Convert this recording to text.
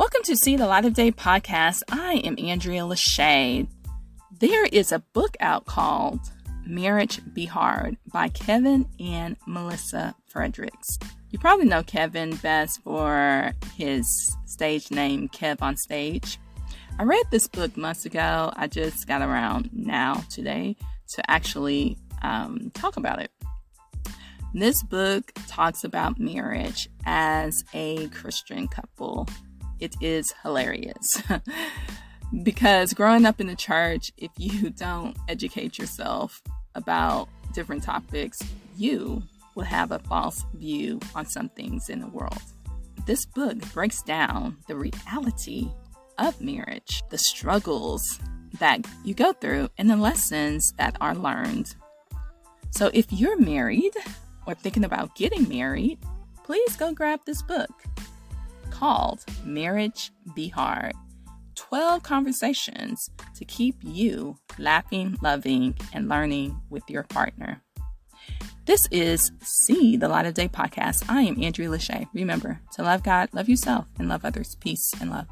Welcome to See the Light of Day podcast. I am Andrea Lashea. There is a book out called Marriage Be Hard by Kevin and Melissa Fredericks. You probably know Kevin best for his stage name, Kev on Stage. I read this book months ago. I just got around now, today, to actually um, talk about it. This book talks about marriage as a Christian couple. It is hilarious. because growing up in the church, if you don't educate yourself about different topics, you will have a false view on some things in the world. This book breaks down the reality of marriage, the struggles that you go through, and the lessons that are learned. So if you're married or thinking about getting married, please go grab this book called Marriage Be Hard 12 Conversations to Keep You Laughing, Loving, and Learning with Your Partner. This is See the Light of Day podcast. I am Andrea Lashea. Remember to love God, love yourself, and love others. Peace and love.